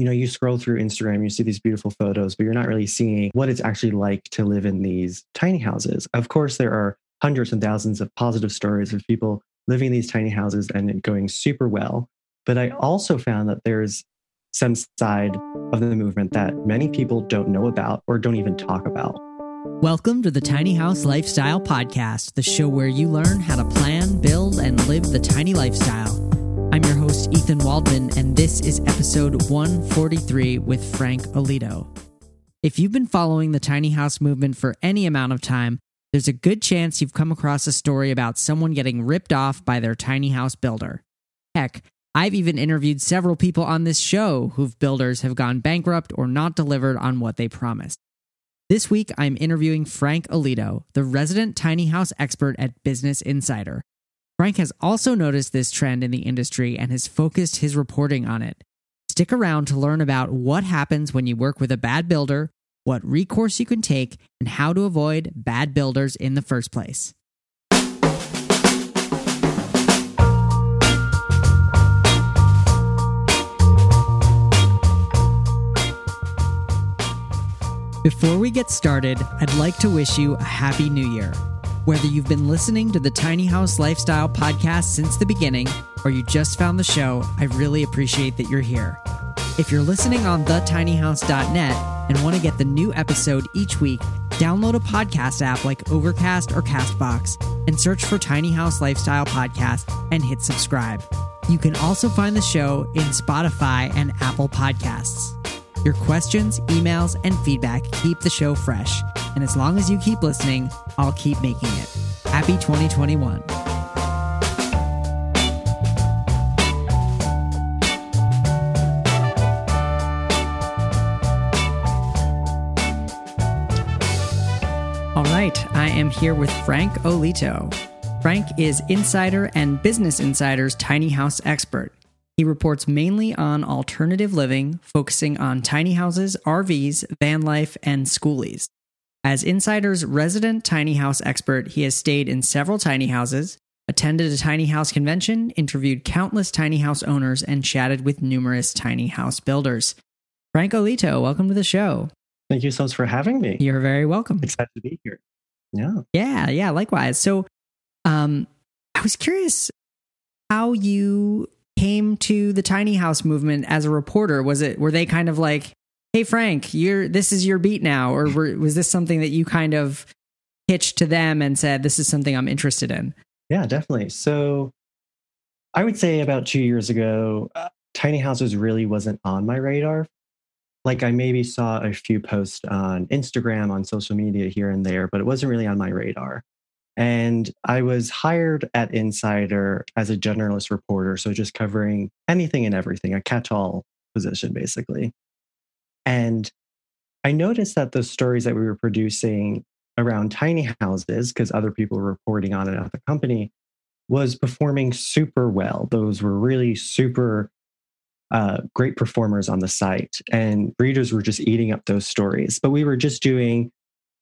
you know, you scroll through Instagram, you see these beautiful photos, but you're not really seeing what it's actually like to live in these tiny houses. Of course, there are hundreds and thousands of positive stories of people living in these tiny houses and it going super well. But I also found that there's some side of the movement that many people don't know about or don't even talk about. Welcome to the Tiny House Lifestyle Podcast, the show where you learn how to plan, build, and live the tiny lifestyle. I'm your host, Ethan Waldman, and this is episode 143 with Frank Olito. If you've been following the tiny house movement for any amount of time, there's a good chance you've come across a story about someone getting ripped off by their tiny house builder. Heck, I've even interviewed several people on this show whose builders have gone bankrupt or not delivered on what they promised. This week, I'm interviewing Frank Olito, the resident tiny house expert at Business Insider. Frank has also noticed this trend in the industry and has focused his reporting on it. Stick around to learn about what happens when you work with a bad builder, what recourse you can take, and how to avoid bad builders in the first place. Before we get started, I'd like to wish you a happy new year. Whether you've been listening to the Tiny House Lifestyle podcast since the beginning or you just found the show, I really appreciate that you're here. If you're listening on thetinyhouse.net and want to get the new episode each week, download a podcast app like Overcast or Castbox and search for Tiny House Lifestyle Podcast and hit subscribe. You can also find the show in Spotify and Apple Podcasts. Your questions, emails, and feedback keep the show fresh. And as long as you keep listening, I'll keep making it. Happy 2021. All right, I am here with Frank Olito. Frank is Insider and Business Insider's tiny house expert. He reports mainly on alternative living, focusing on tiny houses, RVs, van life, and schoolies. As Insider's resident tiny house expert, he has stayed in several tiny houses, attended a tiny house convention, interviewed countless tiny house owners, and chatted with numerous tiny house builders. Frank Olito, welcome to the show. Thank you so much for having me. You're very welcome. Excited to be here. Yeah. Yeah, yeah, likewise. So, um, I was curious how you came to the tiny house movement as a reporter. Was it were they kind of like, "Hey Frank, you're this is your beat now," or were, was this something that you kind of pitched to them and said, "This is something I'm interested in"? Yeah, definitely. So, I would say about two years ago, uh, tiny houses really wasn't on my radar like I maybe saw a few posts on Instagram, on social media here and there, but it wasn't really on my radar. And I was hired at Insider as a generalist reporter, so just covering anything and everything, a catch all position, basically. And I noticed that the stories that we were producing around tiny houses, because other people were reporting on it at the company, was performing super well. Those were really super uh, great performers on the site, and readers were just eating up those stories. But we were just doing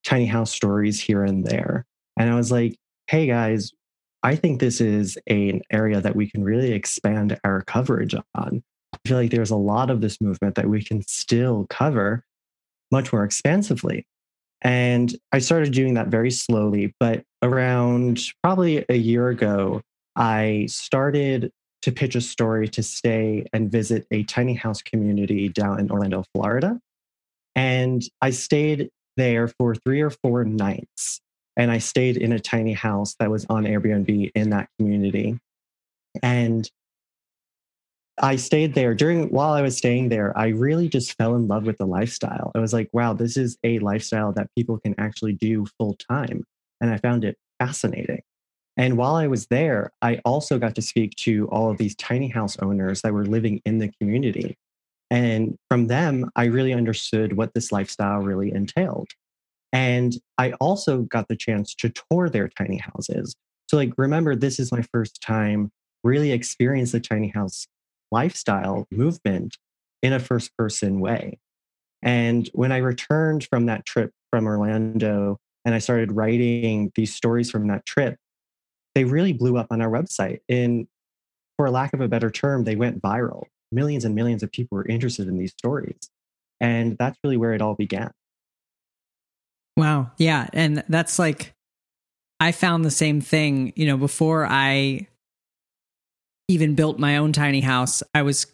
tiny house stories here and there. And I was like, hey guys, I think this is a, an area that we can really expand our coverage on. I feel like there's a lot of this movement that we can still cover much more expansively. And I started doing that very slowly, but around probably a year ago, I started to pitch a story to stay and visit a tiny house community down in Orlando, Florida. And I stayed there for three or four nights. And I stayed in a tiny house that was on Airbnb in that community. And I stayed there during while I was staying there, I really just fell in love with the lifestyle. I was like, wow, this is a lifestyle that people can actually do full time. And I found it fascinating. And while I was there, I also got to speak to all of these tiny house owners that were living in the community. And from them, I really understood what this lifestyle really entailed. And I also got the chance to tour their tiny houses. So, like, remember, this is my first time really experience the tiny house lifestyle movement in a first person way. And when I returned from that trip from Orlando and I started writing these stories from that trip, they really blew up on our website. And for lack of a better term, they went viral. millions and millions of people were interested in these stories. And that's really where it all began. Wow. Yeah. And that's like, I found the same thing, you know, before I even built my own tiny house, I was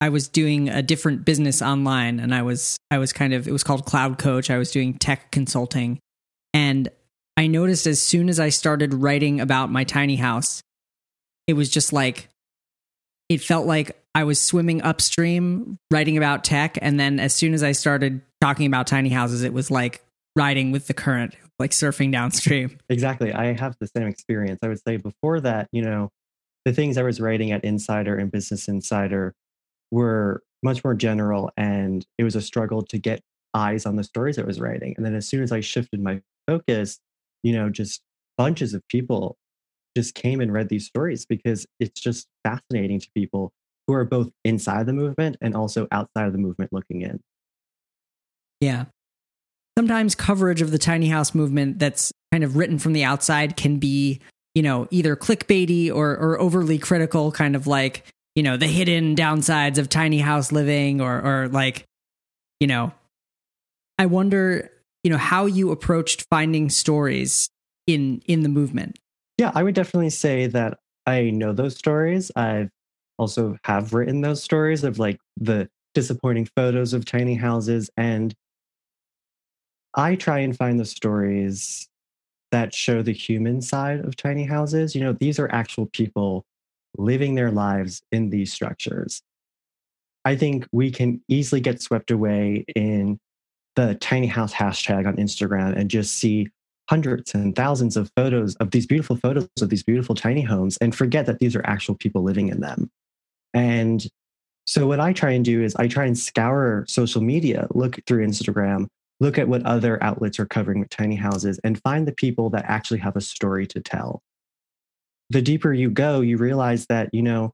I was doing a different business online and I was I was kind of it was called Cloud Coach. I was doing tech consulting and I noticed as soon as I started writing about my tiny house, it was just like it felt like I was swimming upstream writing about tech and then as soon as I started talking about tiny houses it was like riding with the current, like surfing downstream. Exactly. I have the same experience. I would say before that, you know, the things I was writing at Insider and Business Insider were much more general and it was a struggle to get eyes on the stories I was writing. And then as soon as I shifted my focus, you know, just bunches of people just came and read these stories because it's just fascinating to people who are both inside the movement and also outside of the movement looking in. Yeah. Sometimes coverage of the tiny house movement that's kind of written from the outside can be, you know, either clickbaity or or overly critical, kind of like, you know, the hidden downsides of tiny house living or or like, you know, I wonder, you know, how you approached finding stories in in the movement. Yeah, I would definitely say that I know those stories. I've also have written those stories of like the disappointing photos of tiny houses and I try and find the stories that show the human side of tiny houses. You know, these are actual people living their lives in these structures. I think we can easily get swept away in the tiny house hashtag on Instagram and just see hundreds and thousands of photos of these beautiful photos of these beautiful tiny homes and forget that these are actual people living in them. And so, what I try and do is I try and scour social media, look through Instagram, look at what other outlets are covering with tiny houses and find the people that actually have a story to tell. The deeper you go, you realize that, you know,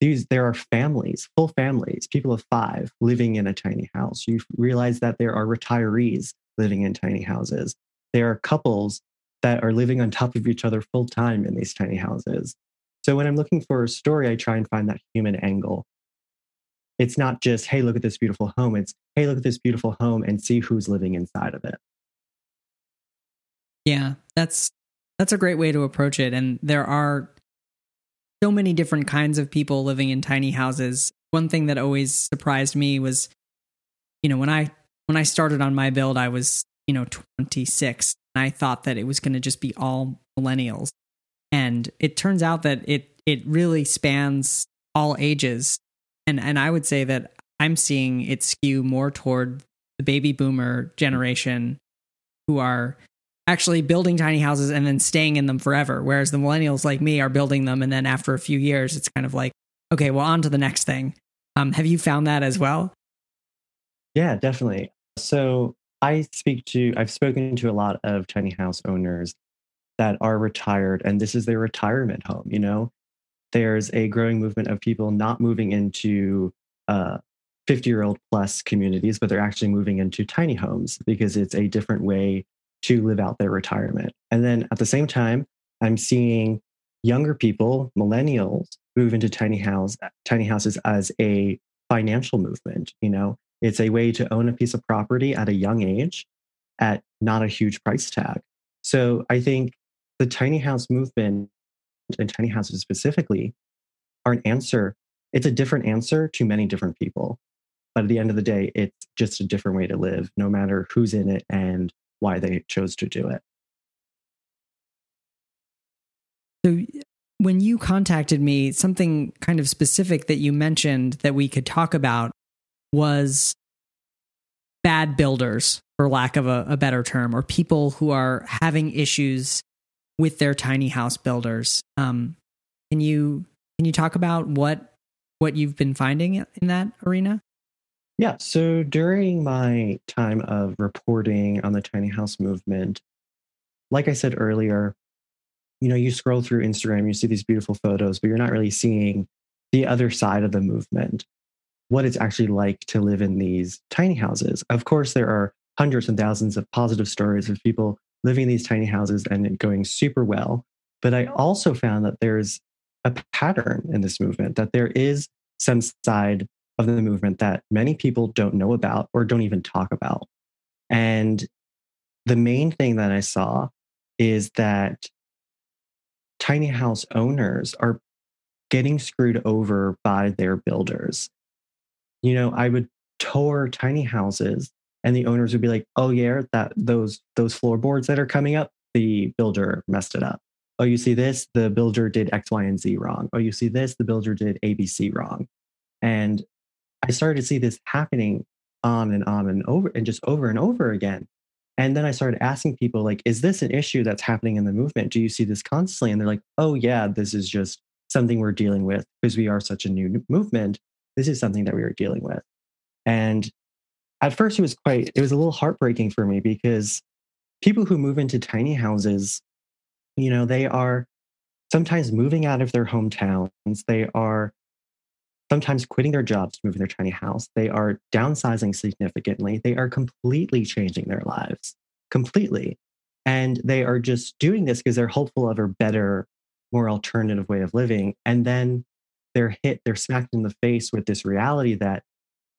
these there are families, full families, people of five living in a tiny house. You realize that there are retirees living in tiny houses. There are couples that are living on top of each other full time in these tiny houses. So when I'm looking for a story, I try and find that human angle it's not just, hey, look at this beautiful home. It's, hey, look at this beautiful home and see who's living inside of it. Yeah, that's that's a great way to approach it. And there are so many different kinds of people living in tiny houses. One thing that always surprised me was, you know, when I when I started on my build, I was, you know, 26. And I thought that it was going to just be all millennials. And it turns out that it it really spans all ages and and I would say that I'm seeing it skew more toward the baby boomer generation who are actually building tiny houses and then staying in them forever whereas the millennials like me are building them. And then after a few years it's kind of like okay well on to the next thing. Um, have you found that as well? Yeah definitely. So i speak to i've spoken to a lot of tiny house owners that are retired and this is their retirement home you know there's a growing movement of people not moving into uh, 50 year old plus communities, but they're actually moving into tiny homes because it's a different way to live out their retirement. And then at the same time, I'm seeing younger people, millennials, move into tiny house tiny houses as a financial movement. You know, it's a way to own a piece of property at a young age at not a huge price tag. So I think the tiny house movement and tiny houses specifically are an answer. It's a different answer to many different people. But at the end of the day, it's just a different way to live, no matter who's in it and why they chose to do it. So, when you contacted me, something kind of specific that you mentioned that we could talk about was bad builders, for lack of a, a better term, or people who are having issues with their tiny house builders. Um, can you can you talk about what what you've been finding in that arena? Yeah. So during my time of reporting on the tiny house movement, like I said earlier, you know, you scroll through Instagram, you see these beautiful photos, but you're not really seeing the other side of the movement, what it's actually like to live in these tiny houses. Of course, there are hundreds and thousands of positive stories of people living in these tiny houses and going super well. But I also found that there's a pattern in this movement, that there is some side of the movement that many people don't know about or don't even talk about. And the main thing that I saw is that tiny house owners are getting screwed over by their builders. You know, I would tour tiny houses and the owners would be like, "Oh yeah, that those those floorboards that are coming up, the builder messed it up. Oh, you see this, the builder did X, Y, and Z wrong. Oh, you see this, the builder did ABC wrong." And I started to see this happening on and on and over and just over and over again. And then I started asking people, like, is this an issue that's happening in the movement? Do you see this constantly? And they're like, oh, yeah, this is just something we're dealing with because we are such a new movement. This is something that we are dealing with. And at first, it was quite, it was a little heartbreaking for me because people who move into tiny houses, you know, they are sometimes moving out of their hometowns. They are sometimes quitting their jobs to move in their tiny house. They are downsizing significantly. They are completely changing their lives, completely. And they are just doing this because they're hopeful of a better, more alternative way of living. And then they're hit, they're smacked in the face with this reality that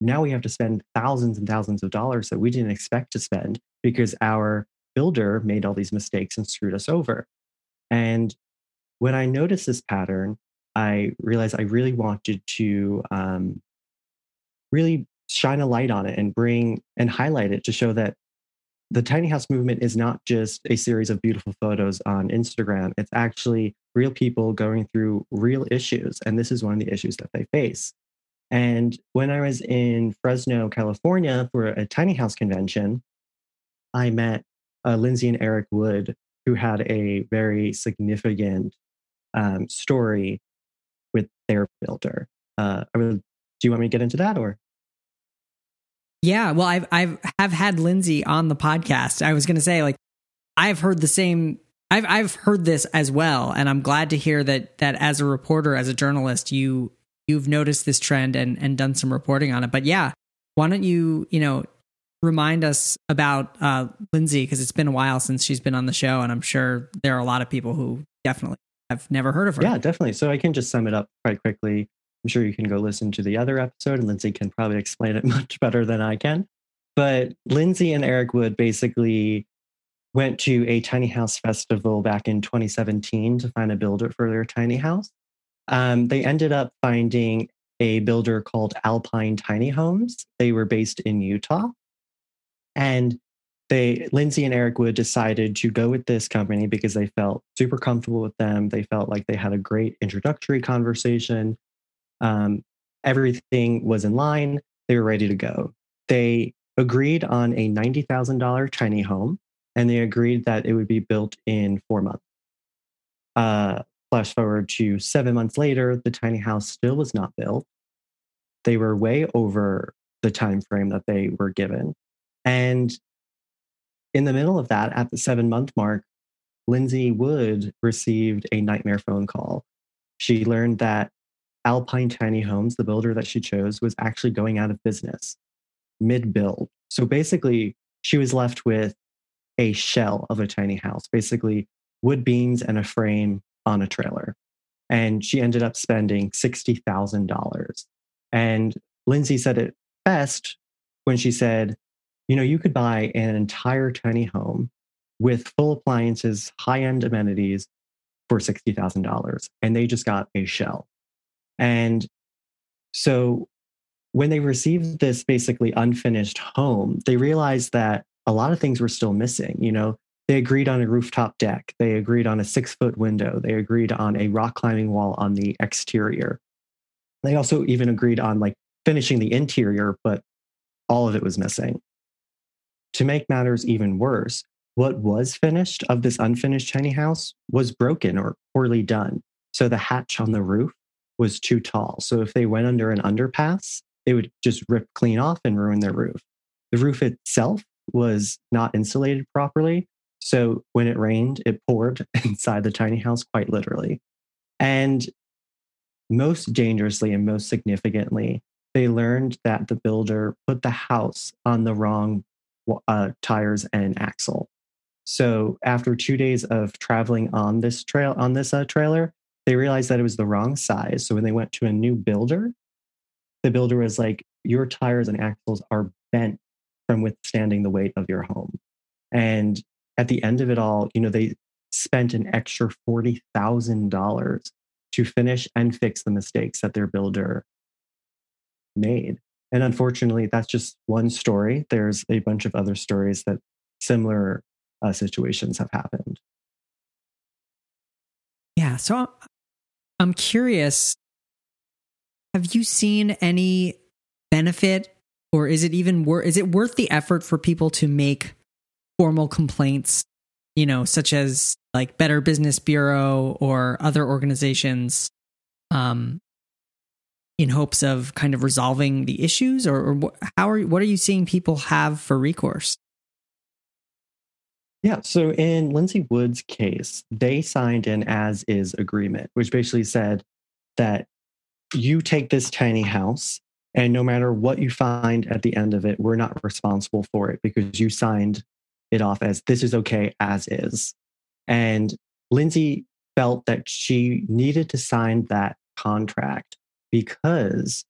now we have to spend thousands and thousands of dollars that we didn't expect to spend because our builder made all these mistakes and screwed us over. And when I noticed this pattern, I realized I really wanted to um, really shine a light on it and bring and highlight it to show that the tiny house movement is not just a series of beautiful photos on Instagram. It's actually real people going through real issues. And this is one of the issues that they face. And when I was in Fresno, California for a tiny house convention, I met uh, Lindsay and Eric Wood, who had a very significant um, story with their builder. Uh, I do you want me to get into that or? Yeah, well, I've I've have had Lindsay on the podcast. I was going to say like I've heard the same. I've I've heard this as well, and I'm glad to hear that that as a reporter, as a journalist, you you've noticed this trend and and done some reporting on it. But yeah, why don't you you know remind us about uh, Lindsay because it's been a while since she's been on the show, and I'm sure there are a lot of people who definitely I've never heard of her. Yeah, definitely. So I can just sum it up quite quickly. I'm sure you can go listen to the other episode, and Lindsay can probably explain it much better than I can. But Lindsay and Eric Wood basically went to a tiny house festival back in 2017 to find a builder for their tiny house. Um, they ended up finding a builder called Alpine Tiny Homes. They were based in Utah. And they Lindsay and Eric Wood decided to go with this company because they felt super comfortable with them. They felt like they had a great introductory conversation. Um, everything was in line. They were ready to go. They agreed on a ninety thousand dollar tiny home, and they agreed that it would be built in four months. Uh, flash forward to seven months later, the tiny house still was not built. They were way over the time frame that they were given, and in the middle of that, at the seven month mark, Lindsay Wood received a nightmare phone call. She learned that Alpine Tiny Homes, the builder that she chose, was actually going out of business mid build. So basically, she was left with a shell of a tiny house, basically wood beams and a frame on a trailer. And she ended up spending $60,000. And Lindsay said it best when she said, you know, you could buy an entire tiny home with full appliances, high end amenities for $60,000. And they just got a shell. And so when they received this basically unfinished home, they realized that a lot of things were still missing. You know, they agreed on a rooftop deck, they agreed on a six foot window, they agreed on a rock climbing wall on the exterior. They also even agreed on like finishing the interior, but all of it was missing. To make matters even worse, what was finished of this unfinished tiny house was broken or poorly done. So the hatch on the roof was too tall. So if they went under an underpass, it would just rip clean off and ruin their roof. The roof itself was not insulated properly. So when it rained, it poured inside the tiny house quite literally. And most dangerously and most significantly, they learned that the builder put the house on the wrong uh, tires and axle. So after two days of traveling on this trail on this uh, trailer, they realized that it was the wrong size. So when they went to a new builder, the builder was like, your tires and axles are bent from withstanding the weight of your home. And at the end of it all, you know, they spent an extra $40,000 to finish and fix the mistakes that their builder made. And unfortunately, that's just one story. There's a bunch of other stories that similar uh, situations have happened. Yeah. So I'm curious have you seen any benefit or is it even worth is it worth the effort for people to make formal complaints you know such as like better business bureau or other organizations um in hopes of kind of resolving the issues? Or, or how are what are you seeing people have for recourse? Yeah so in lindsay wood's case they signed an as is agreement which basically said that you take this tiny house and no matter what you find at the end of it we're not responsible for it because you signed it off as this is okay as is. And lindsay felt that she needed to sign that contract because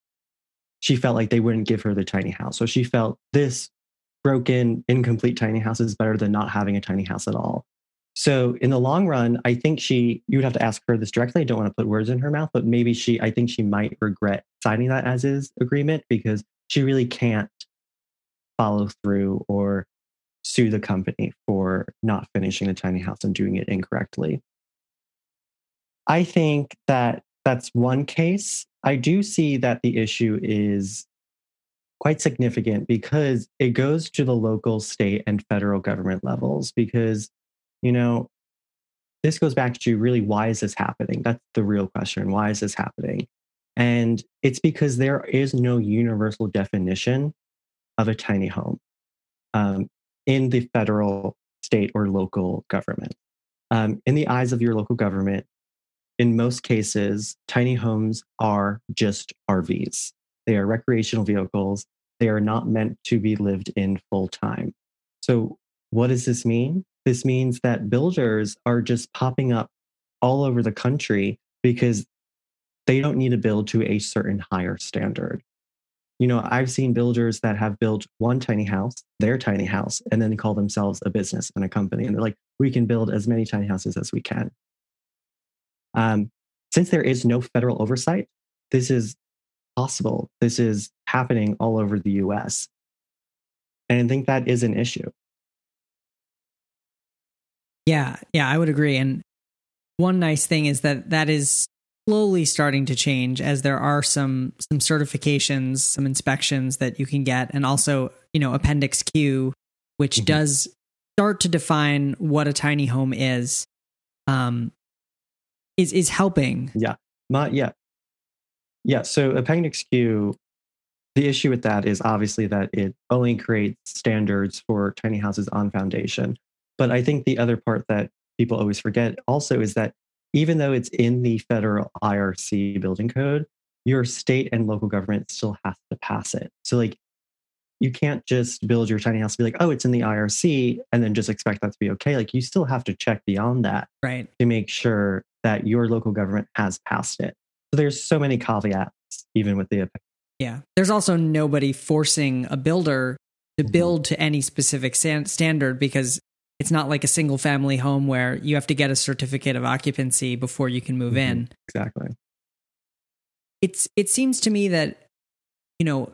she felt like they wouldn't give her the tiny house. So she felt this broken incomplete tiny house is better than not having a tiny house at all. So in the long run, I think she, you would have to ask her this directly. I don't want to put words in her mouth, but maybe she, I think she might regret signing that as is agreement because she really can't follow through or sue the company for not finishing the tiny house and doing it incorrectly. I think that that's one case. I do see that the issue is quite significant because it goes to the local, state, and federal government levels because you know, this goes back to really why is this happening? That's the real question. Why is this happening? And it's because there is no universal definition of a tiny home um, in the federal, state, or local government. Um, in the eyes of your local government, in most cases, tiny homes are just RVs. They are recreational vehicles. They are not meant to be lived in full time. So, what does this mean? This means that builders are just popping up all over the country because they don't need to build to a certain higher standard. You know, I've seen builders that have built one tiny house, their tiny house, and then they call themselves a business and a company. And they're like, we can build as many tiny houses as we can. Um, since there is no federal oversight, this is possible. This is happening all over the US. And I think that is an issue. Yeah, yeah, I would agree. And one nice thing is that that is slowly starting to change as there are some some certifications, some inspections that you can get and also, you know, appendix Q which mm-hmm. does start to define what a tiny home is um is is helping. Yeah. My yeah. Yeah, so appendix Q the issue with that is obviously that it only creates standards for tiny houses on foundation but I think the other part that people always forget also is that even though it's in the federal IRC building code, your state and local government still has to pass it. So, like, you can't just build your tiny house and be like, oh, it's in the IRC, and then just expect that to be okay. Like, you still have to check beyond that right. to make sure that your local government has passed it. So, there's so many caveats, even with the. Yeah. There's also nobody forcing a builder to mm-hmm. build to any specific standard because it's not like a single family home where you have to get a certificate of occupancy before you can move mm-hmm. in. Exactly. It's it seems to me that you know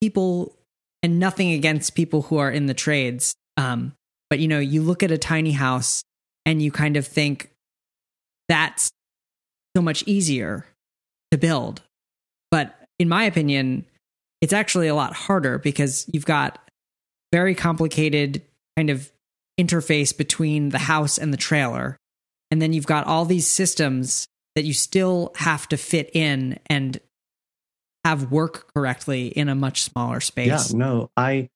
people and nothing against people who are in the trades um but you know you look at a tiny house and you kind of think that's so much easier to build. But in my opinion, it's actually a lot harder because you've got very complicated kind of interface between the house and the trailer. And then you've got all these systems that you still have to fit in and have work correctly in a much smaller space. Yeah, no, I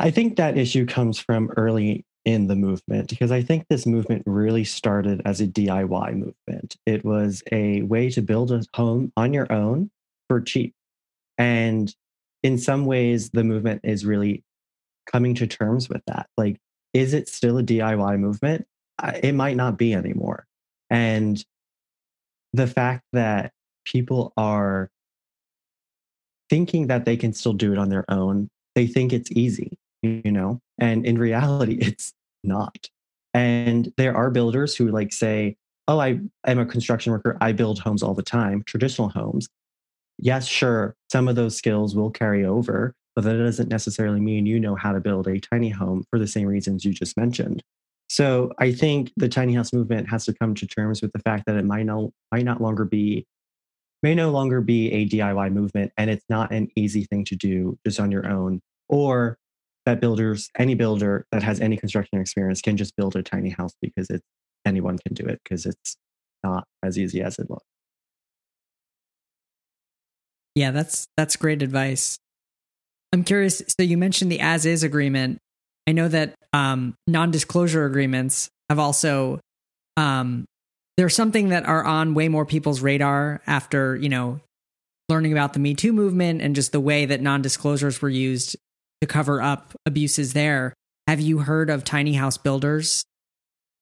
I think that issue comes from early in the movement because I think this movement really started as a DIY movement. It was a way to build a home on your own for cheap. And in some ways the movement is really coming to terms with that. Like is it still a DIY movement? It might not be anymore. And the fact that people are thinking that they can still do it on their own. They think it's easy, you know, and in reality, it's not. And there are builders who like say, oh, I am a construction worker. I build homes all the time, traditional homes. Yes, sure, some of those skills will carry over, but that doesn't necessarily mean you know how to build a tiny home for the same reasons you just mentioned. So I think the tiny house movement has to come to terms with the fact that it might no might not longer be may no longer be a DIY movement and it's not an easy thing to do just on your own or that builders any builder that has any construction experience can just build a tiny house because it's anyone can do it because it's not as easy as it looks. Yeah, that's that's great advice. I'm curious. So you mentioned the as is agreement. I know that um, non disclosure agreements have also um, they're something that are on way more people's radar after you know learning about the Me Too movement and just the way that non disclosures were used to cover up abuses there. Have you heard of tiny house builders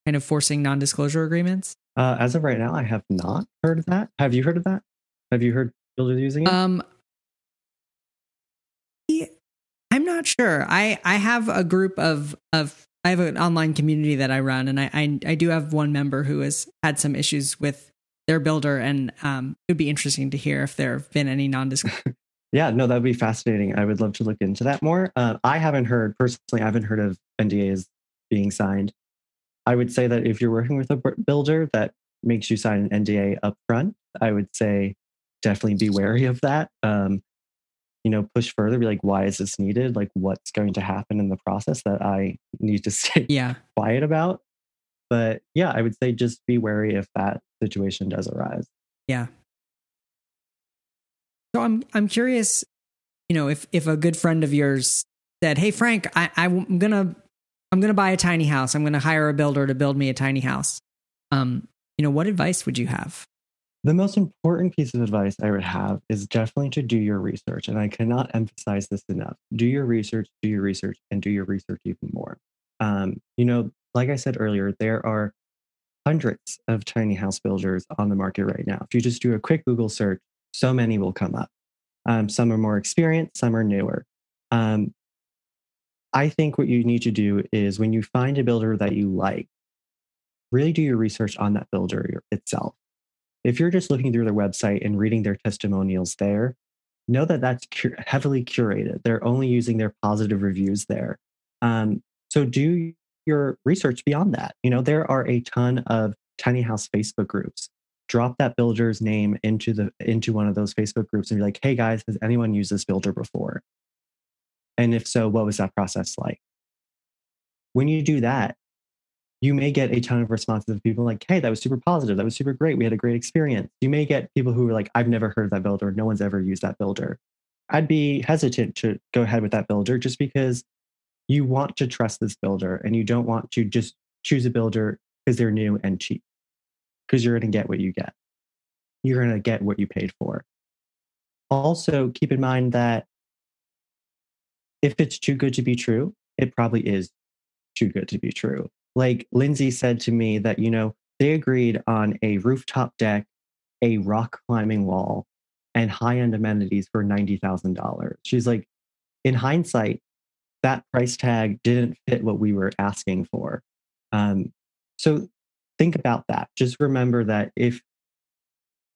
kind of forcing non disclosure agreements? Uh, as of right now, I have not heard of that. Have you heard of that? Have you heard builders using it? Um, I'm not sure. I I have a group of of I have an online community that I run, and I I, I do have one member who has had some issues with their builder, and um, it would be interesting to hear if there have been any non yeah, no, that would be fascinating. I would love to look into that more. Uh, I haven't heard personally. I haven't heard of NDAs being signed. I would say that if you're working with a builder that makes you sign an NDA up front, I would say definitely be wary of that. Um, you know, push further, be like, why is this needed? Like, what's going to happen in the process that I need to stay yeah. quiet about? But yeah, I would say just be wary if that situation does arise. Yeah. So I'm I'm curious, you know, if if a good friend of yours said, "Hey Frank, I, I'm gonna I'm gonna buy a tiny house. I'm gonna hire a builder to build me a tiny house," um, you know, what advice would you have? The most important piece of advice I would have is definitely to do your research. And I cannot emphasize this enough. Do your research, do your research, and do your research even more. Um, you know, like I said earlier, there are hundreds of tiny house builders on the market right now. If you just do a quick Google search, so many will come up. Um, some are more experienced, some are newer. Um, I think what you need to do is when you find a builder that you like, really do your research on that builder itself. If you're just looking through their website and reading their testimonials there, know that that's cu- heavily curated. They're only using their positive reviews there. Um, so do your research beyond that. You know, there are a ton of tiny house Facebook groups. Drop that builder's name into the into one of those Facebook groups and be like, "Hey guys, has anyone used this builder before?" And if so, what was that process like? When you do that, you may get a ton of responses of people like, hey, that was super positive. That was super great. We had a great experience. You may get people who are like, I've never heard of that builder. No one's ever used that builder. I'd be hesitant to go ahead with that builder just because you want to trust this builder and you don't want to just choose a builder because they're new and cheap, because you're going to get what you get. You're going to get what you paid for. Also, keep in mind that if it's too good to be true, it probably is too good to be true like Lindsay said to me that, you know, they agreed on a rooftop deck, a rock climbing wall, and high end amenities for $90,000. She's like, in hindsight, that price tag didn't fit what we were asking for. Um, so think about that. Just remember that if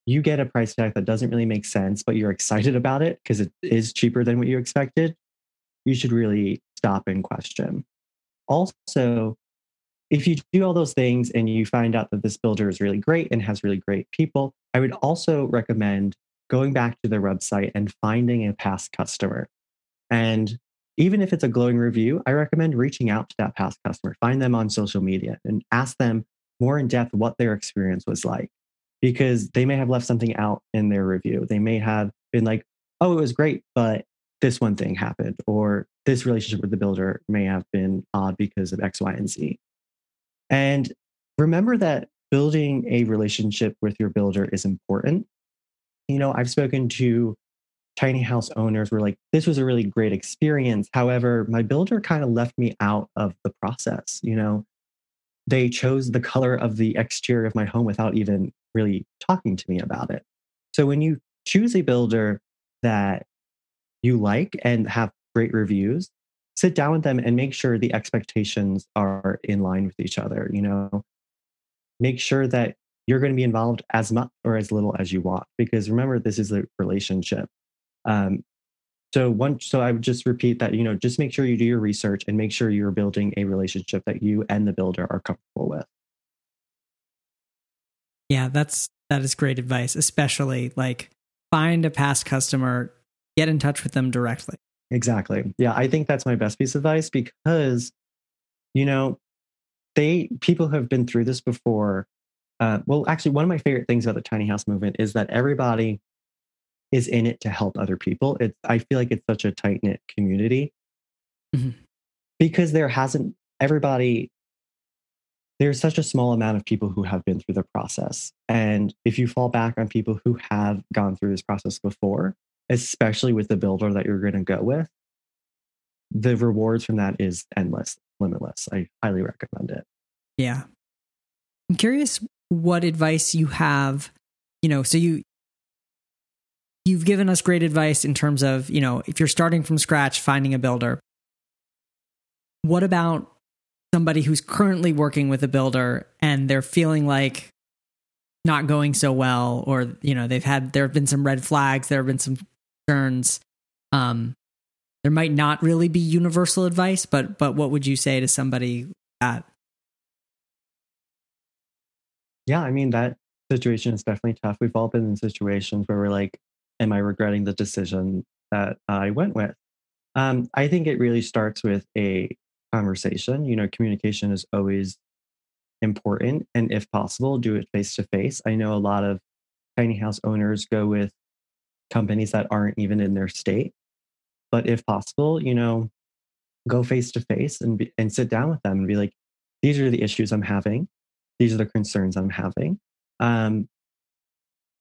you get a price tag that doesn't really make sense, but you're excited about it because it is cheaper than what you expected, you should really stop and question. Also, if you do all those things and you find out that this builder is really great and has really great people, I would also recommend going back to their website and finding a past customer. And even if it's a glowing review, I recommend reaching out to that past customer, find them on social media and ask them more in depth what their experience was like. Because they may have left something out in their review. They may have been like, oh, it was great, but this one thing happened, or this relationship with the builder may have been odd because of X, Y, and Z. And remember that building a relationship with your builder is important. You know, I've spoken to tiny house owners were like, this was a really great experience. However, my builder kind of left me out of the process. You know, they chose the color of the exterior of my home without even really talking to me about it. So when you choose a builder that you like and have great reviews, sit down with them and make sure the expectations are in line with each other. You know, make sure that you're going to be involved as much or as little as you want, because remember, this is a relationship. Um, so one, so I would just repeat that, you know, just make sure you do your research and make sure you're building a relationship that you and the builder are comfortable with. Yeah, that's that is great advice, especially like find a past customer, get in touch with them directly. Exactly. Yeah, I think that's my best piece of advice because, you know, they people have been through this before. Uh, well, actually, one of my favorite things about the tiny house movement is that everybody is in it to help other people. It's I feel like it's such a tight knit community mm-hmm. because there hasn't everybody. There's such a small amount of people who have been through the process, and if you fall back on people who have gone through this process before, especially with the builder that you're going to go with, the rewards from that is endless, limitless. I highly recommend it. Yeah. I'm curious what advice you have, you know, so you you've given us great advice in terms of, you know, if you're starting from scratch finding a builder. What about somebody who's currently working with a builder and they're feeling like not going so well or you know they've had there have been some red flags there have been some concerns. Um, there might not really be universal advice, but but what would you say to somebody? Yeah, I mean that situation is definitely tough. We've all been in situations where we're like, "Am I regretting the decision that I went with?" Um, I think it really starts with a conversation. You know, communication is always important, and if possible, do it face to face. I know a lot of tiny house owners go with companies that aren't even in their state. But if possible, you know, go face to face and be, and sit down with them and be like, these are the issues I'm having. These are the concerns I'm having. Um,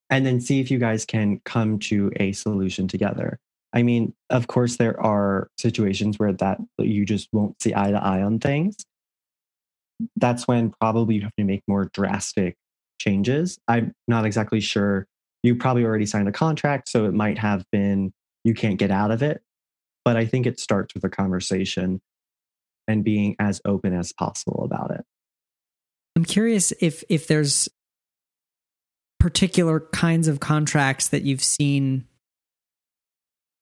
and then see if you guys can come to a solution together. I mean, of course, there are situations where that you just won't see eye to eye on things. That's when probably you have to make more drastic changes. I'm not exactly sure you probably already signed a contract, so it might have been you can't get out of it. But I think it starts with a conversation and being as open as possible about it. I'm curious if if there's particular kinds of contracts that you've seen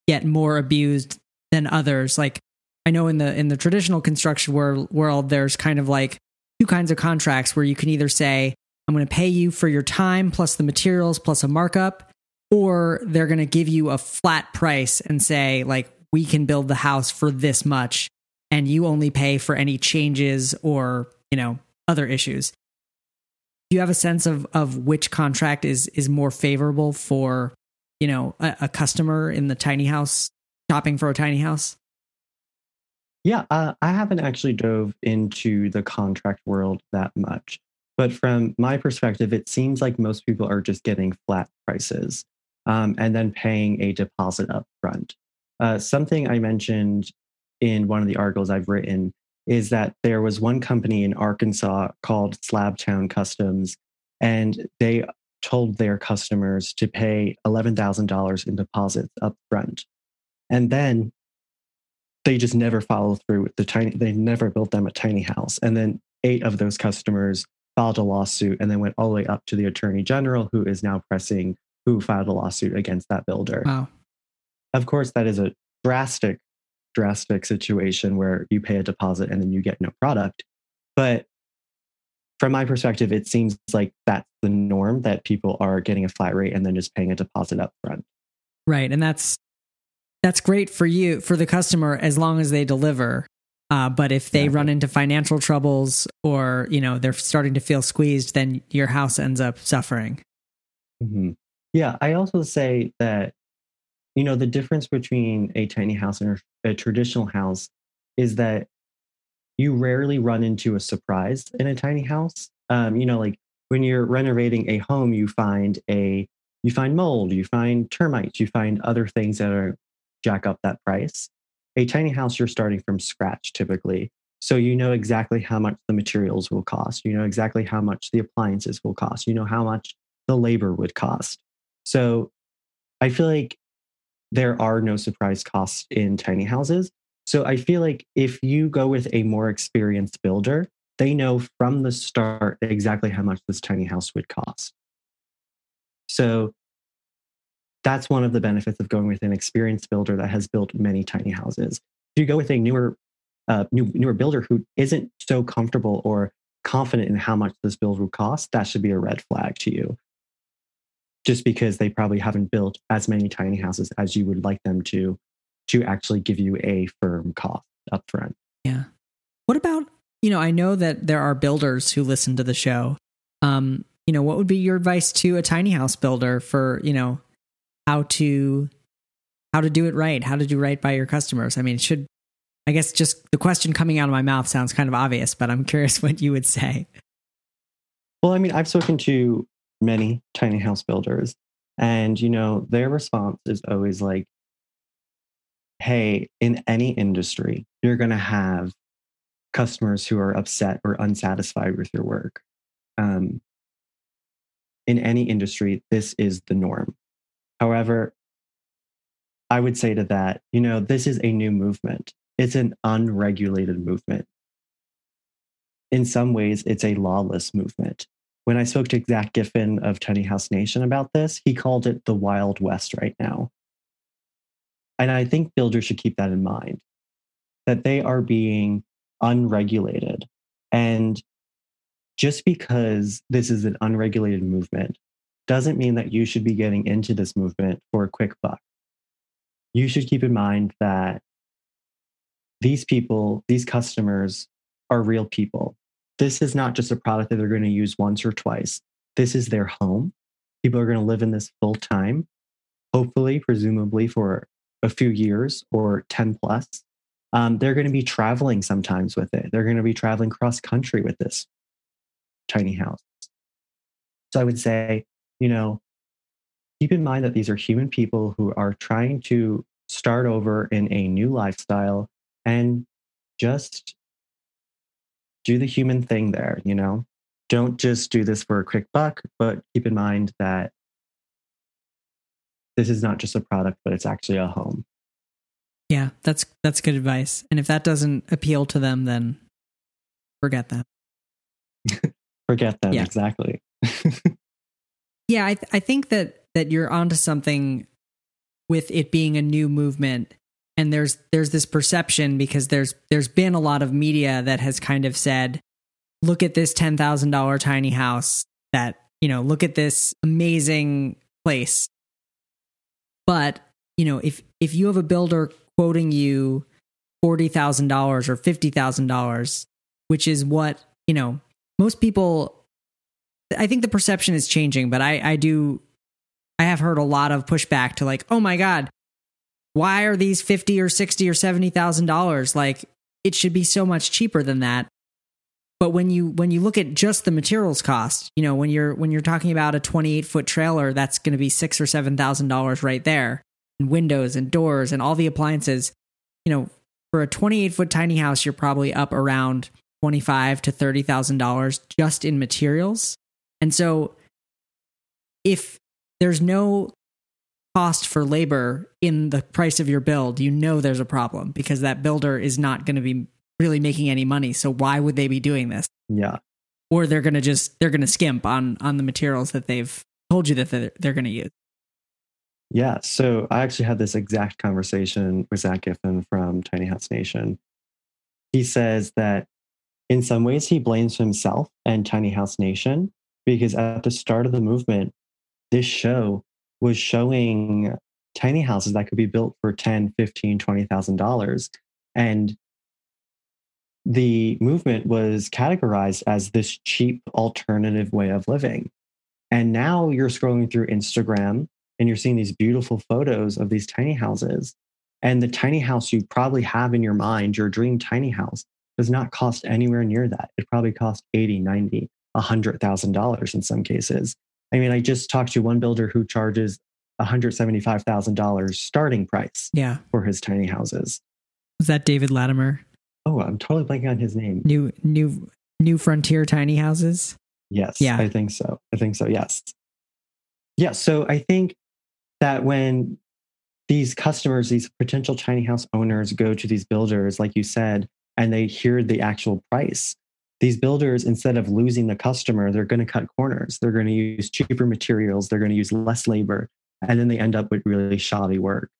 get more abused than others like i know in the in the traditional construction world, world there's kind of like two kinds of contracts where you can either say I'm going to pay you for your time plus the materials plus a markup, or they're going to give you a flat price and say, like, we can build the house for this much and you only pay for any changes or, you know, other issues. Do you have a sense of, of which contract is, is more favorable for, you know, a, a customer in the tiny house shopping for a tiny house? Yeah, uh, I haven't actually dove into the contract world that much. But from my perspective, it seems like most people are just getting flat prices um, and then paying a deposit up front. Uh, something I mentioned in one of the articles I've written is that there was one company in Arkansas called Slabtown Customs, and they told their customers to pay $11,000 in deposits up front. And then they just never followed through with the tiny, they never built them a tiny house. And then eight of those customers filed a lawsuit and then went all the way up to the attorney general, who is now pressing who filed a lawsuit against that builder. Wow. Of course, that is a drastic, drastic situation where you pay a deposit and then you get no product. But from my perspective, it seems like that's the norm that people are getting a flat rate and then just paying a deposit up front. Right. And that's that's great for you for the customer as long as they deliver. Uh, but if they run into financial troubles or you know they're starting to feel squeezed, then your house ends up suffering. Mm-hmm. Yeah, I also say that you know the difference between a tiny house and a traditional house is that you rarely run into a surprise in a tiny house. Um, you know, like when you're renovating a home, you find a you find mold, you find termites, you find other things that are jack up that price a tiny house, you're starting from scratch typically. So you know exactly how much the materials will cost. You know exactly how much the appliances will cost. You know how much the labor would cost. So I feel like there are no surprise costs in tiny houses. So I feel like if you go with a more experienced builder, they know from the start exactly how much this tiny house would cost. So that's one of the benefits of going with an experienced builder that has built many tiny houses. If you go with a newer, uh, new, newer builder who isn't so comfortable or confident in how much this build will cost, that should be a red flag to you. Just because they probably haven't built as many tiny houses as you would like them to, to actually give you a firm cost upfront. Yeah. What about you know, I know that there are builders who listen to the show. Um, you know, what would be your advice to a tiny house builder for, you know, how to how to do it right, how to do right by your customers? I mean, should I guess just the question coming out of my mouth sounds kind of obvious, but I'm curious what you would say. Well, I mean, I've spoken to many tiny house builders, and you know, their response is always like, "Hey, in any industry, you're going to have customers who are upset or unsatisfied with your work. Um, in any industry, this is the norm. However, I would say to that, you know, this is a new movement. It's an unregulated movement. In some ways, it's a lawless movement. When I spoke to Zack Giffin of Tiny House Nation about this, he called it the Wild West right now. And I think builders should keep that in mind that they are being unregulated. And just because this is an unregulated movement doesn't mean that you should be getting into this movement for a quick buck. You should keep in mind that these people, these customers are real people. This is not just a product that they're going to use once or twice. This is their home. People are going to live in this full time, hopefully, presumably for a few years or 10 plus um, they're going to be traveling sometimes with it. They're going to be traveling cross country with this tiny house. So I would say, you know, keep in mind that these are human people who are trying to start over in a new lifestyle and just do the human thing there, you know? Don't just do this for a quick buck, but keep in mind that this is not just a product, but it's actually a home. Yeah, that's that's good advice. And if that doesn't appeal to them, then forget them. forget them. Yeah. Exactly. yeah, I th- I think that that you're onto something with it being a new movement. And there's there's this perception because there's there's been a lot of media that has kind of said look at this $10,000 tiny house that you know look at this amazing place. But you know if if you have a builder quoting you $40,000 or $50,000, which is what, you know, most people, I think the perception is changing, but I, I do, I have heard a lot of pushback to like, oh my God, why are these 50 or 60 or $70,000? Like it should be so much cheaper than that. But when you when you look at just the materials cost, you know, when you're when you're talking about a 28 foot trailer, that's going to be six or seven thousand dollars right there and windows and doors and all the appliances, you know, for a 28 foot tiny house, you're probably up around 25 to $30,000 just in materials. And so if there's no cost for labor in the price of your build, you know there's a problem because that builder is not going to be really making any money. So why would they be doing this? Yeah. Or they're going to just they're going to skimp on on the materials that they've told you that they're, they're going to use. Yeah. So I actually had this exact conversation with Zack Giffin from Tiny House Nation. He says that in some ways he blames himself and Tiny House Nation because at the start of the movement, this show was showing tiny houses that could be built for 10, 15, $20,000. And the movement was categorized as this cheap alternative way of living. And now you're scrolling through Instagram and you're seeing these beautiful photos of these tiny houses. And the tiny house you probably have in your mind, your dream tiny house, does not cost anywhere near that. It probably costs 80, 90, $100,000 in some cases. I mean, I just talked to one builder who charges $175,000 starting price yeah. for his tiny houses. Was that David Latimer? Oh, I'm totally blanking on his name. New new new frontier tiny houses? Yes. Yeah. I think so. I think so. Yes. Yeah. So I think that when these customers, these potential tiny house owners go to these builders, like you said, and they hear the actual price. These builders, instead of losing the customer, they're going to cut corners. They're going to use cheaper materials. They're going to use less labor. And then they end up with really shoddy work.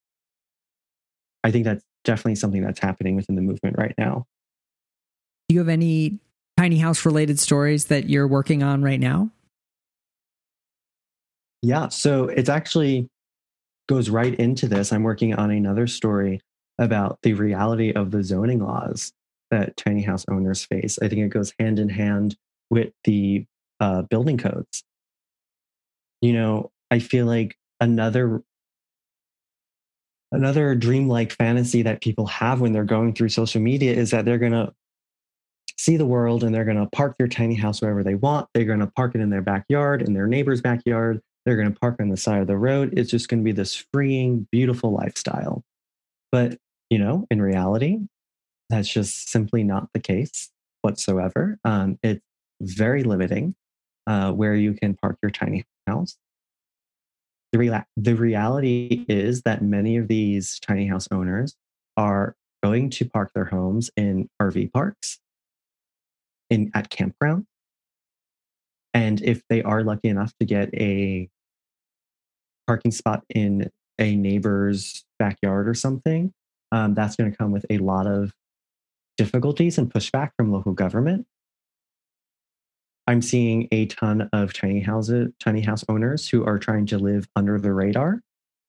I think that's definitely something that's happening within the movement right now. Do you have any tiny house related stories that you're working on right now? Yeah, so it's actually goes right into this. I'm working on another story about the reality of the zoning laws that tiny house owners face. I think it goes hand in hand with the uh, building codes. You know, I feel like another another dreamlike fantasy that people have when they're going through social media is that they're going to see the world and they're going to park their tiny house wherever they want. They're going to park it in their backyard, in their neighbor's backyard. They're going to park on the side of the road. It's just going to be this freeing, beautiful lifestyle. But, you know, in reality, that's just simply not the case whatsoever. Um, it's very limiting uh, where you can park your tiny house. The, the reality is that many of these tiny house owners are going to park their homes in RV parks, in at campground, and if they are lucky enough to get a parking spot in a neighbor's backyard or something, um, that's going to come with a lot of difficulties and pushback from local government. I'm seeing a ton of tiny houses, tiny house owners who are trying to live under the radar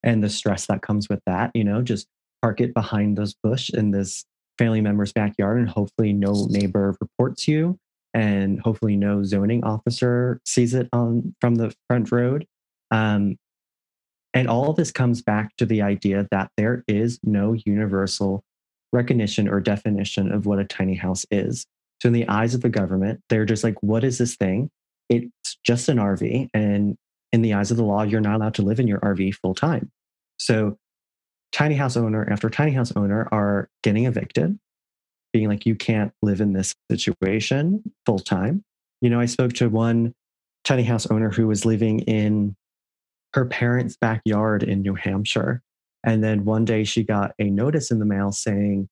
and the stress that comes with that. You know, just park it behind this bush in this family member's backyard and hopefully no neighbor reports you and hopefully no zoning officer sees it on from the front road. Um, and all this comes back to the idea that there is no universal recognition or definition of what a tiny house is. So, in the eyes of the government, they're just like, what is this thing? It's just an RV. And in the eyes of the law, you're not allowed to live in your RV full time. So, tiny house owner after tiny house owner are getting evicted, being like, you can't live in this situation full time. You know, I spoke to one tiny house owner who was living in her parents' backyard in New Hampshire. And then one day she got a notice in the mail saying,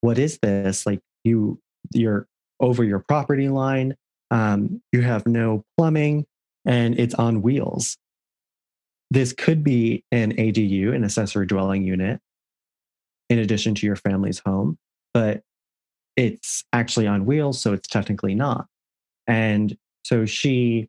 What is this? Like you you're over your property line, um, you have no plumbing, and it's on wheels. This could be an ADU, an accessory dwelling unit, in addition to your family's home, but it's actually on wheels, so it's technically not. And so she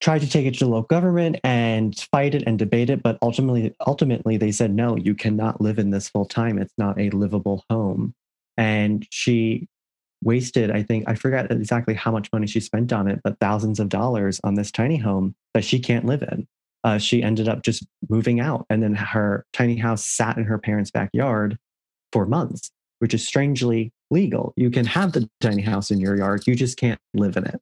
tried to take it to the local government and fight it and debate it, but ultimately, ultimately they said no, you cannot live in this full time. It's not a livable home. And she wasted, I think, I forgot exactly how much money she spent on it, but thousands of dollars on this tiny home that she can't live in. Uh, she ended up just moving out, and then her tiny house sat in her parents' backyard for months, which is strangely legal. You can have the tiny house in your yard, you just can't live in it.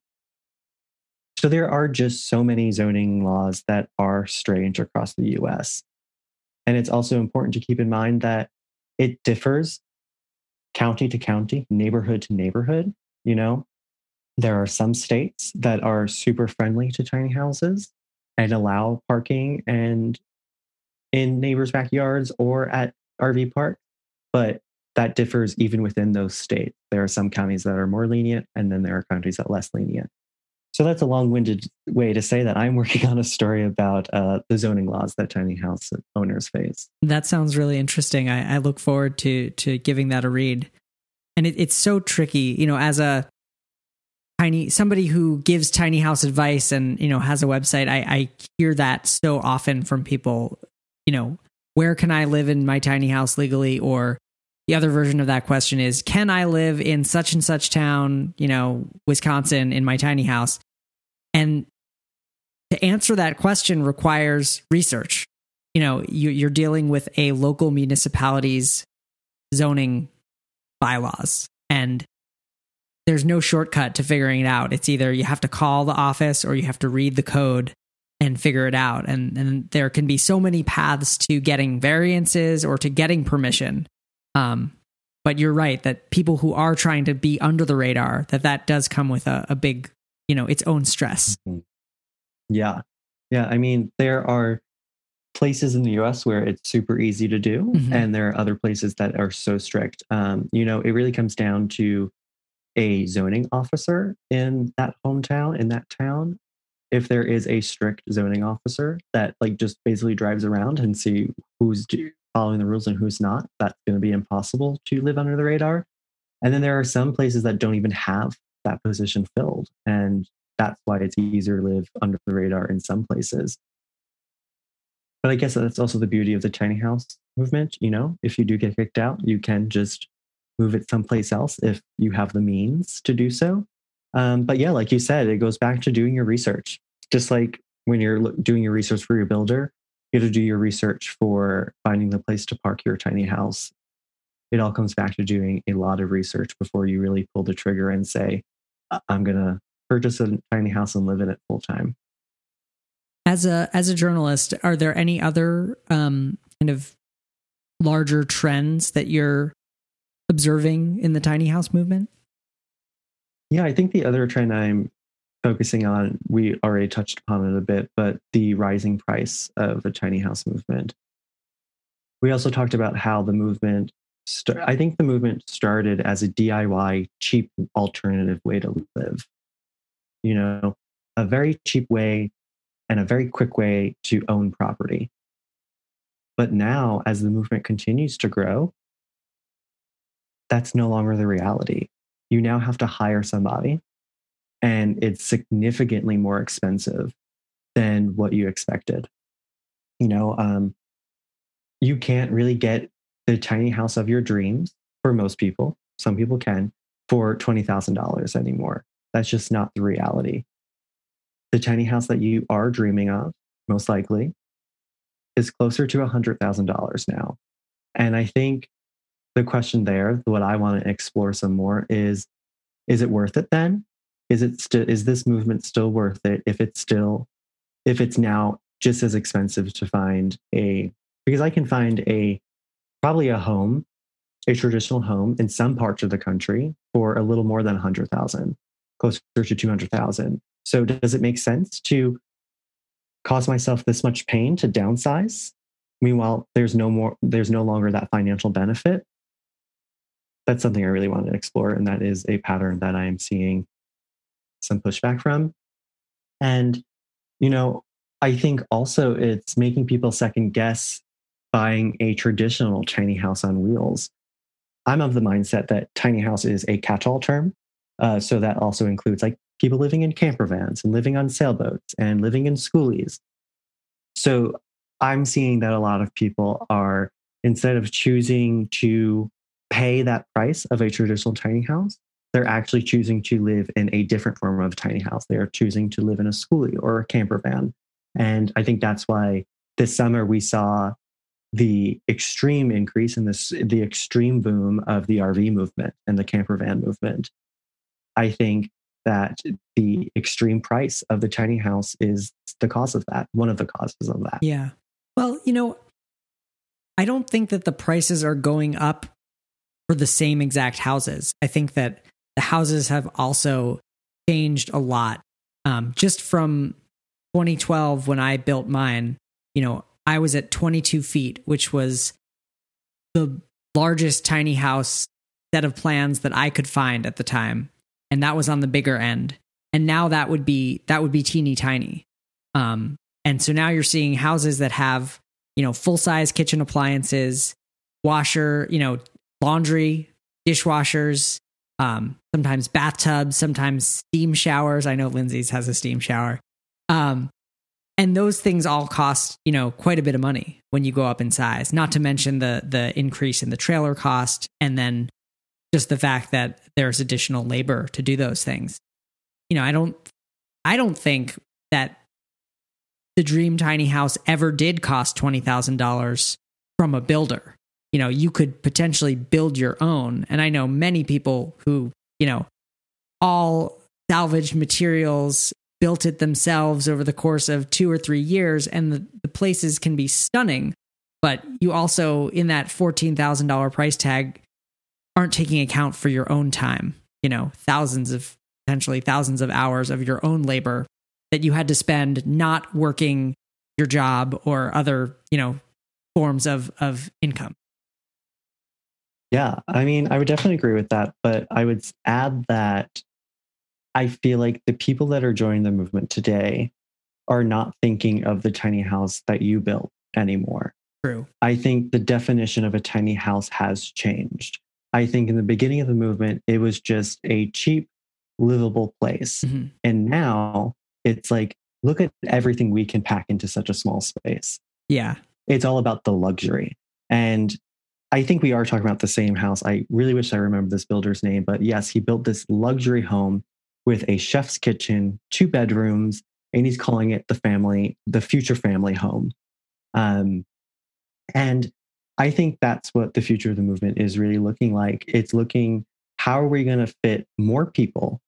So there are just so many zoning laws that are strange across the US. And it's also important to keep in mind that it differs county to county, neighborhood to neighborhood. You know, there are some states that are super friendly to tiny houses and allow parking and in neighbors' backyards or at RV parks, but that differs even within those states. There are some counties that are more lenient, and then there are counties that less lenient. So that's a long-winded way to say that I'm working on a story about uh, the zoning laws that tiny house owners face. That sounds really interesting. I, I look forward to to giving that a read. And it, it's so tricky, you know, as a tiny somebody who gives tiny house advice and you know has a website. I, I hear that so often from people. You know, where can I live in my tiny house legally? Or the other version of that question is, can I live in such and such town, you know, Wisconsin, in my tiny house? And to answer that question requires research. You know, you, are dealing with a local municipality's zoning bylaws, and there's no shortcut to figuring it out. It's either you have to call the office or you have to read the code and figure it out. And, and there can be so many paths to getting variances or to getting permission. Um, but you're right that people who are trying to be under the radar, that that does come with a, a big you know its own stress mm-hmm. yeah yeah i mean there are places in the US where it's super easy to do, Mhm. and there are other places that are so strict. Um, you know, it really comes down to a zoning officer in that hometown, in that town. If there is a strict zoning officer that like just basically drives around and see who's do- following the rules and who's not, that's going to be impossible to live under the radar. And then there are some places that don't even have that position filled. And that's why it's easier to live under the radar in some places. But I guess that's also the beauty of the tiny house movement. You know, if you do get kicked out, you can just move it someplace else if you have the means to do so. Um, but yeah, like you said, it goes back to doing your research. Just like when you're doing your research for your builder, you have to do your research for finding the place to park your tiny house. It all comes back to doing a lot of research before you really pull the trigger and say, "I- I'm going to purchase a tiny house and live in it full time. As a as a journalist, are there any other um, kind of larger trends that you're observing in the tiny house movement? Yeah, I think the other trend I'm focusing on, we already touched upon it a bit, but the rising price of the tiny house movement. We also talked about how the movement, st- I think the movement started as a DIY, cheap alternative way to live. You know, a very cheap way and a very quick way to own property. But now, as the movement continues to grow, that's no longer the reality. You now have to hire somebody, and it's significantly more expensive than what you expected. You know, um, you can't really get the tiny house of your dreams for most people. Some people can for $20,000 anymore. That's just not the reality. The tiny house that you are dreaming of, most likely, is closer to $100,000 now. And I think the question there, what I want to explore some more is is it worth it then? Is it still is this movement still worth it if it's still if it's now just as expensive to find a because I can find a probably a home, a traditional home in some parts of the country for a little more than 100,000, closer to 200,000. So does it make sense to cause myself this much pain to downsize? Meanwhile, there's no more there's no longer that financial benefit. That's something I really want to explore and that is a pattern that I am seeing some pushback from. And you know, I think also it's making people second guess buying a traditional tiny house on wheels. I'm of the mindset that tiny house is a catch all term. Uh, so that also includes like people living in camper vans and living on sailboats and living in schoolies. So I'm seeing that a lot of people are, instead of choosing to pay that price of a traditional tiny house, they're actually choosing to live in a different form of tiny house. They are choosing to live in a schoolie or a camper van. And I think that's why this summer we saw the extreme increase in this, the extreme boom of the RV movement and the camper van movement. I think that the extreme price of the tiny house is the cause of that, one of the causes of that. Yeah. Well, you know, I don't think that the prices are going up for the same exact houses. I think that the houses have also changed a lot. Um, just from 2012, when I built mine, you know, I was at 22 feet, which was the largest tiny house set of plans that I could find at the time. And that was on the bigger end. And now that would be that would be teeny tiny. Um, and so now you're seeing houses that have, you know, full size kitchen appliances, washer, you know, laundry, dishwashers, um, sometimes bathtubs, sometimes steam showers. I know Lindsay's has a steam shower. Um, and those things all cost, you know, quite a bit of money when you go up in size, not to mention the the increase in the trailer cost and then just the fact that there's additional labor to do those things. You know, I don't I don't think that the dream tiny house ever did cost $20,000 from a builder. You know, you could potentially build your own. And I know many people who, you know, all salvaged materials built it themselves over the course of two or three years. And the, the places can be stunning. But you also, in that $14,000 price tag, aren't taking account for your own time, you know, thousands of potentially thousands of hours of your own labor that you had to spend not working your job or other, you know, forms of of income. Yeah, I mean, I would definitely agree with that, but I would add that I feel like the people that are joining the movement today are not thinking of the tiny house that you built anymore. True. I think the definition of a tiny house has changed. I think in the beginning of the movement, it was just a cheap, livable place. Mm-hmm. And now it's like, look at everything we can pack into such a small space. Yeah. It's all about the luxury. And I think we are talking about the same house. I really wish I remember this builder's name, but yes, he built this luxury home with a chef's kitchen, two bedrooms, and he's calling it the family, the future family home. Um, and I think that's what the future of the movement is really looking like. It's looking how are we going to fit more people,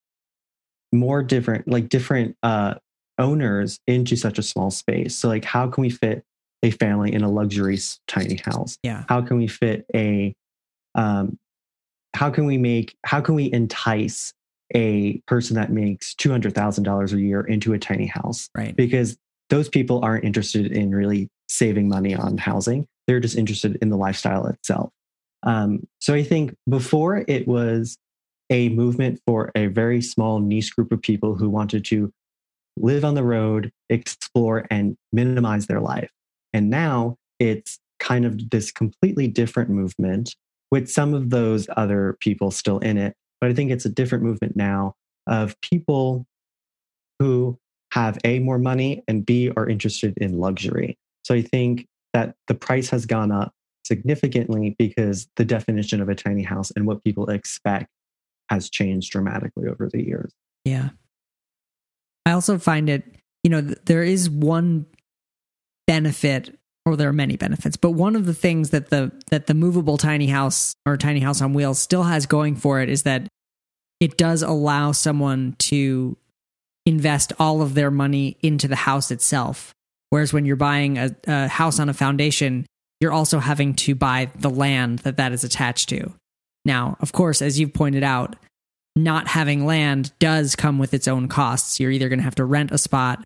more different, like different uh, owners into such a small space. So, like, how can we fit a family in a luxury tiny house? Yeah. How can we fit a, um, how can we make, how can we entice a person that makes $200,000 a year into a tiny house? Right. Because those people aren't interested in really saving money on housing. They're just interested in the lifestyle itself. Um, so I think before it was a movement for a very small niche group of people who wanted to live on the road, explore, and minimize their life. And now it's kind of this completely different movement with some of those other people still in it. But I think it's a different movement now of people who have A, more money, and B, are interested in luxury. So I think that the price has gone up significantly because the definition of a tiny house and what people expect has changed dramatically over the years. Yeah. I also find it, you know, there is one benefit or there are many benefits, but one of the things that the that the movable tiny house or tiny house on wheels still has going for it is that it does allow someone to invest all of their money into the house itself. Whereas when you're buying a, a house on a foundation, you're also having to buy the land that that is attached to. Now, of course, as you've pointed out, not having land does come with its own costs. You're either going to have to rent a spot,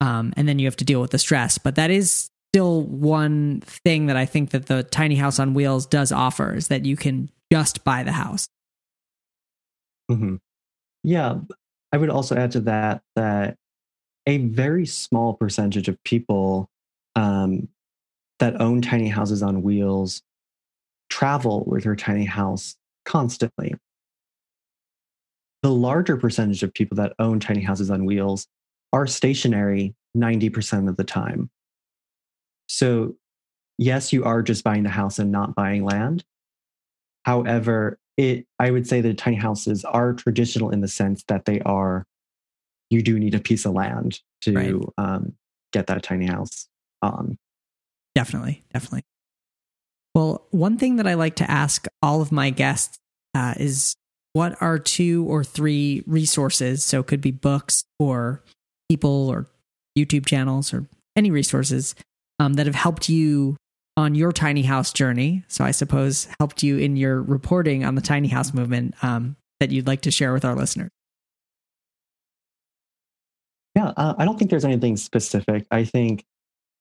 um, and then you have to deal with the stress. But that is still one thing that I think that the tiny house on wheels does offer is that you can just buy the house. Mm-hmm. Yeah, I would also add to that that a very small percentage of people um, that own tiny houses on wheels travel with their tiny house constantly. The larger percentage of people that own tiny houses on wheels are stationary 90% of the time. So, yes, you are just buying the house and not buying land. However, it I would say that tiny houses are traditional in the sense that they are you do need a piece of land to Right. um, get that tiny house on. Definitely, definitely. Well, one thing that I like to ask all of my guests uh, is what are two or three resources? So it could be books or people or YouTube channels or any resources um, that have helped you on your tiny house journey. So I suppose helped you in your reporting on the tiny house movement um, that you'd like to share with our listeners. Yeah, uh, I don't think there's anything specific. I think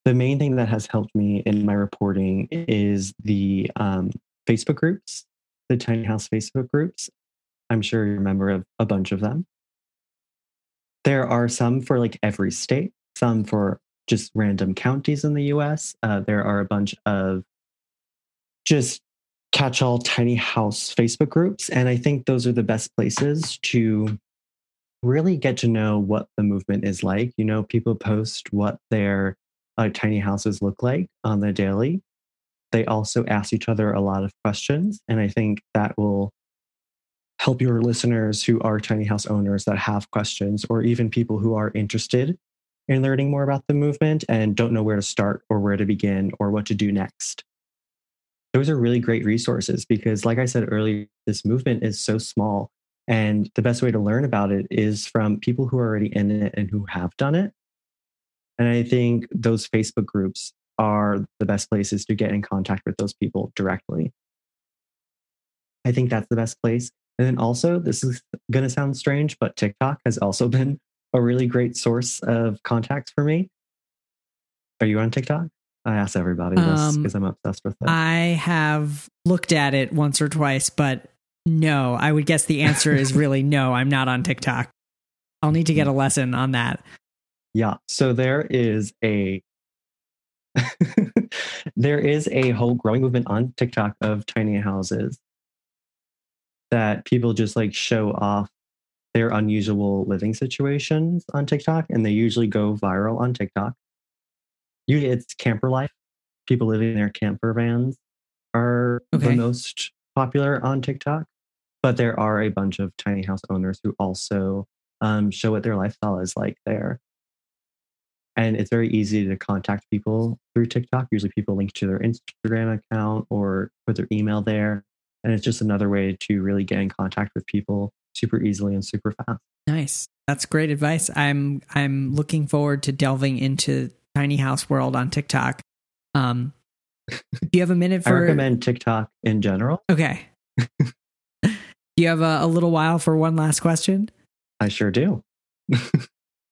the main thing that has helped me in my reporting is the um, Facebook groups, the tiny house Facebook groups. I'm sure you're a member of a bunch of them. There are some for like every state, some for just random counties in the US. Uh, there are a bunch of just catch all tiny house Facebook groups. And I think those are the best places to really get to know what the movement is like. You know, people post what their uh, tiny houses look like on the daily. They also ask each other a lot of questions. And I think that will help your listeners who are tiny house owners that have questions, or even people who are interested in learning more about the movement and don't know where to start or where to begin or what to do next. Those are really great resources because, like I said earlier, this movement is so small. And the best way to learn about it is from people who are already in it and who have done it. And I think those Facebook groups are the best places to get in contact with those people directly. I think that's the best place. And then also, this is going to sound strange, but TikTok has also been a really great source of contacts for me. Are you on TikTok? I ask everybody this Um, because I'm obsessed with it. I have looked at it once or twice, but no, I would guess the answer is really no, I'm not on TikTok. I'll need to get a lesson on that. Yeah. So there is a there is a whole growing movement on TikTok of tiny houses that people just like show off their unusual living situations on TikTok and they usually go viral on TikTok. Usually it's camper life. People living in their camper vans are Okay. the most popular on TikTok. But there are a bunch of tiny house owners who also um, show what their lifestyle is like there and it's very easy to contact people through TikTok. Usually, people link to their Instagram account or put their email there, and it's just another way to really get in contact with people super easily and super fast. Nice. That's great advice. I'm I'm looking forward to delving into tiny house world on TikTok. Um do you have a minute I for recommend TikTok in general. Okay. do you have a, a little while for one last question? I sure do. All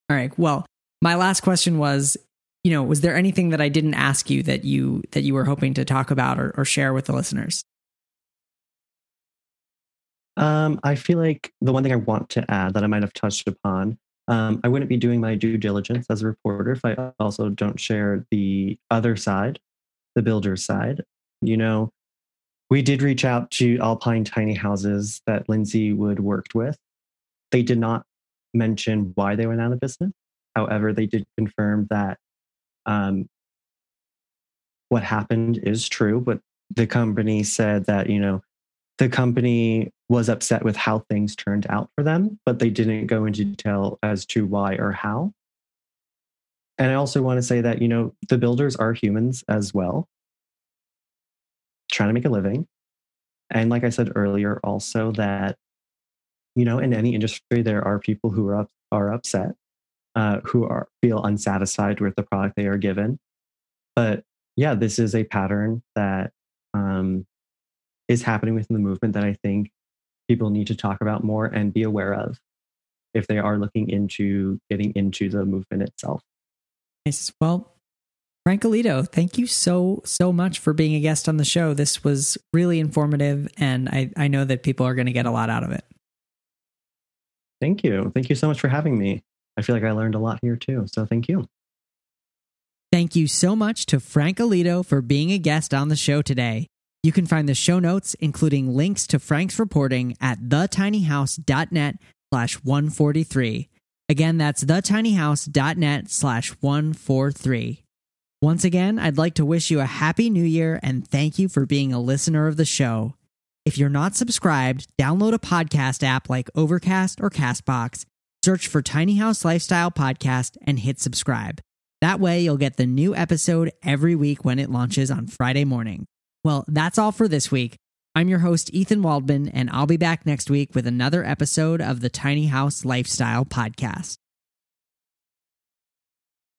right. Well, my last question was, you know, was there anything that I didn't ask you that you that you were hoping to talk about or, or share with the listeners? Um, I feel like the one thing I want to add that I might have touched upon, um, I wouldn't be doing my due diligence as a reporter if I also don't share the other side, the builder side. You know, we did reach out to Alpine Tiny Houses that Lindsay Wood worked with. They did not mention why they went out of business. However, they did confirm that um, what happened is true, but the company said that, you know, the company was upset with how things turned out for them, but they didn't go into detail as to why or how. And I also want to say that, you know, the builders are humans as well, trying to make a living. And like I said earlier, also that, you know, in any industry, there are people who are, up, are upset, uh, who are feel unsatisfied with the product they are given. But yeah, this is a pattern that um, is happening within the movement that I think people need to talk about more and be aware of if they are looking into getting into the movement itself. Nice. Well, Frank Olito, thank you so, so much for being a guest on the show. This was really informative, and I, I know that people are going to get a lot out of it. Thank you. Thank you so much for having me. I feel like I learned a lot here too. So thank you. Thank you so much to Frank Olito for being a guest on the show today. You can find the show notes, including links to Frank's reporting at thetinyhouse.net slash 143. Again, that's thetinyhouse.net slash 143. Once again, I'd like to wish you a happy new year and thank you for being a listener of the show. If you're not subscribed, download a podcast app like Overcast or Castbox, search for Tiny House Lifestyle Podcast, and hit subscribe. That way, you'll get the new episode every week when it launches on Friday morning. Well, that's all for this week. I'm your host, Ethan Waldman, and I'll be back next week with another episode of the Tiny House Lifestyle Podcast.